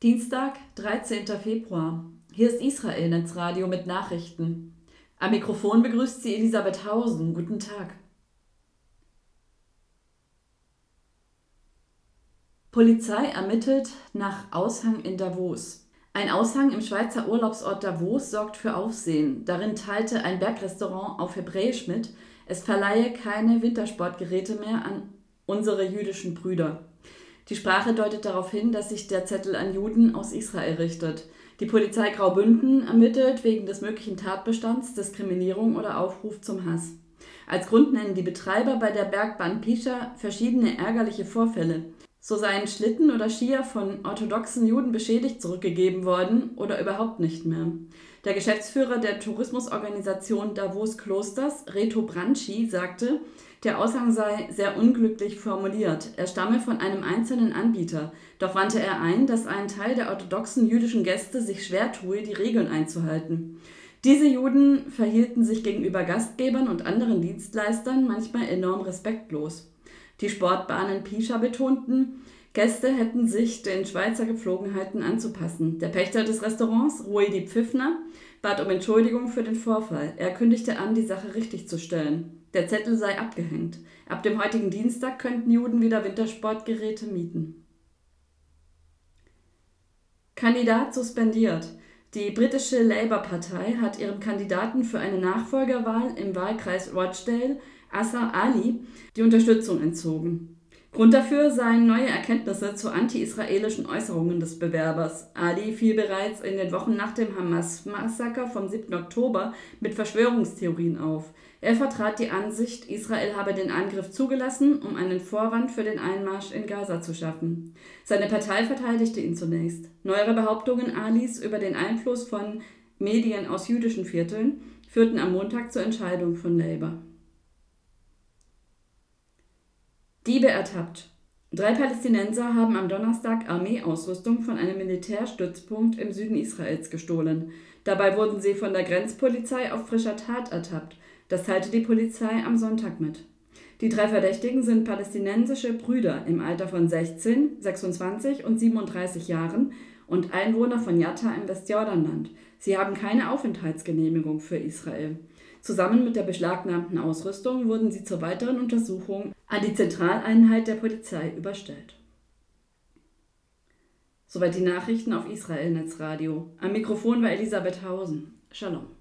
Dienstag, 13. Februar. Hier ist Israel Netzradio mit Nachrichten. Am Mikrofon begrüßt sie Elisabeth Hausen. Guten Tag. Polizei ermittelt nach Aushang in Davos. Ein Aushang im Schweizer Urlaubsort Davos sorgt für Aufsehen. Darin teilte ein Bergrestaurant auf Hebräisch mit, es verleihe keine Wintersportgeräte mehr an unsere jüdischen Brüder. Die Sprache deutet darauf hin, dass sich der Zettel an Juden aus Israel richtet. Die Polizei Graubünden ermittelt wegen des möglichen Tatbestands Diskriminierung oder Aufruf zum Hass. Als Grund nennen die Betreiber bei der Bergbahn Pischa verschiedene ärgerliche Vorfälle. So seien Schlitten oder Skier von orthodoxen Juden beschädigt zurückgegeben worden oder überhaupt nicht mehr. Der Geschäftsführer der Tourismusorganisation Davos Klosters, Reto Branchi, sagte, der Aushang sei sehr unglücklich formuliert. Er stamme von einem einzelnen Anbieter. Doch wandte er ein, dass ein Teil der orthodoxen jüdischen Gäste sich schwer tue, die Regeln einzuhalten. Diese Juden verhielten sich gegenüber Gastgebern und anderen Dienstleistern manchmal enorm respektlos. Die Sportbahnen Pischa betonten, Gäste hätten sich den Schweizer Gepflogenheiten anzupassen. Der Pächter des Restaurants, Ruedi Pfiffner, bat um Entschuldigung für den Vorfall. Er kündigte an, die Sache richtig zu stellen. Der Zettel sei abgehängt. Ab dem heutigen Dienstag könnten Juden wieder Wintersportgeräte mieten. Kandidat suspendiert. Die britische Labour-Partei hat ihrem Kandidaten für eine Nachfolgerwahl im Wahlkreis Rochdale, Assa Ali, die Unterstützung entzogen. Grund dafür seien neue Erkenntnisse zu anti-israelischen Äußerungen des Bewerbers. Ali fiel bereits in den Wochen nach dem Hamas-Massaker vom 7. Oktober mit Verschwörungstheorien auf. Er vertrat die Ansicht, Israel habe den Angriff zugelassen, um einen Vorwand für den Einmarsch in Gaza zu schaffen. Seine Partei verteidigte ihn zunächst. Neuere Behauptungen Alis über den Einfluss von Medien aus jüdischen Vierteln führten am Montag zur Entscheidung von Labour. Diebe ertappt. Drei Palästinenser haben am Donnerstag Armeeausrüstung von einem Militärstützpunkt im Süden Israels gestohlen. Dabei wurden sie von der Grenzpolizei auf frischer Tat ertappt. Das teilte die Polizei am Sonntag mit. Die drei Verdächtigen sind palästinensische Brüder im Alter von 16, 26 und 37 Jahren und Einwohner von Yatta im Westjordanland. Sie haben keine Aufenthaltsgenehmigung für Israel. Zusammen mit der beschlagnahmten Ausrüstung wurden sie zur weiteren Untersuchung an die Zentraleinheit der Polizei überstellt. Soweit die Nachrichten auf Israel Netzradio. Am Mikrofon war Elisabeth Hausen. Shalom.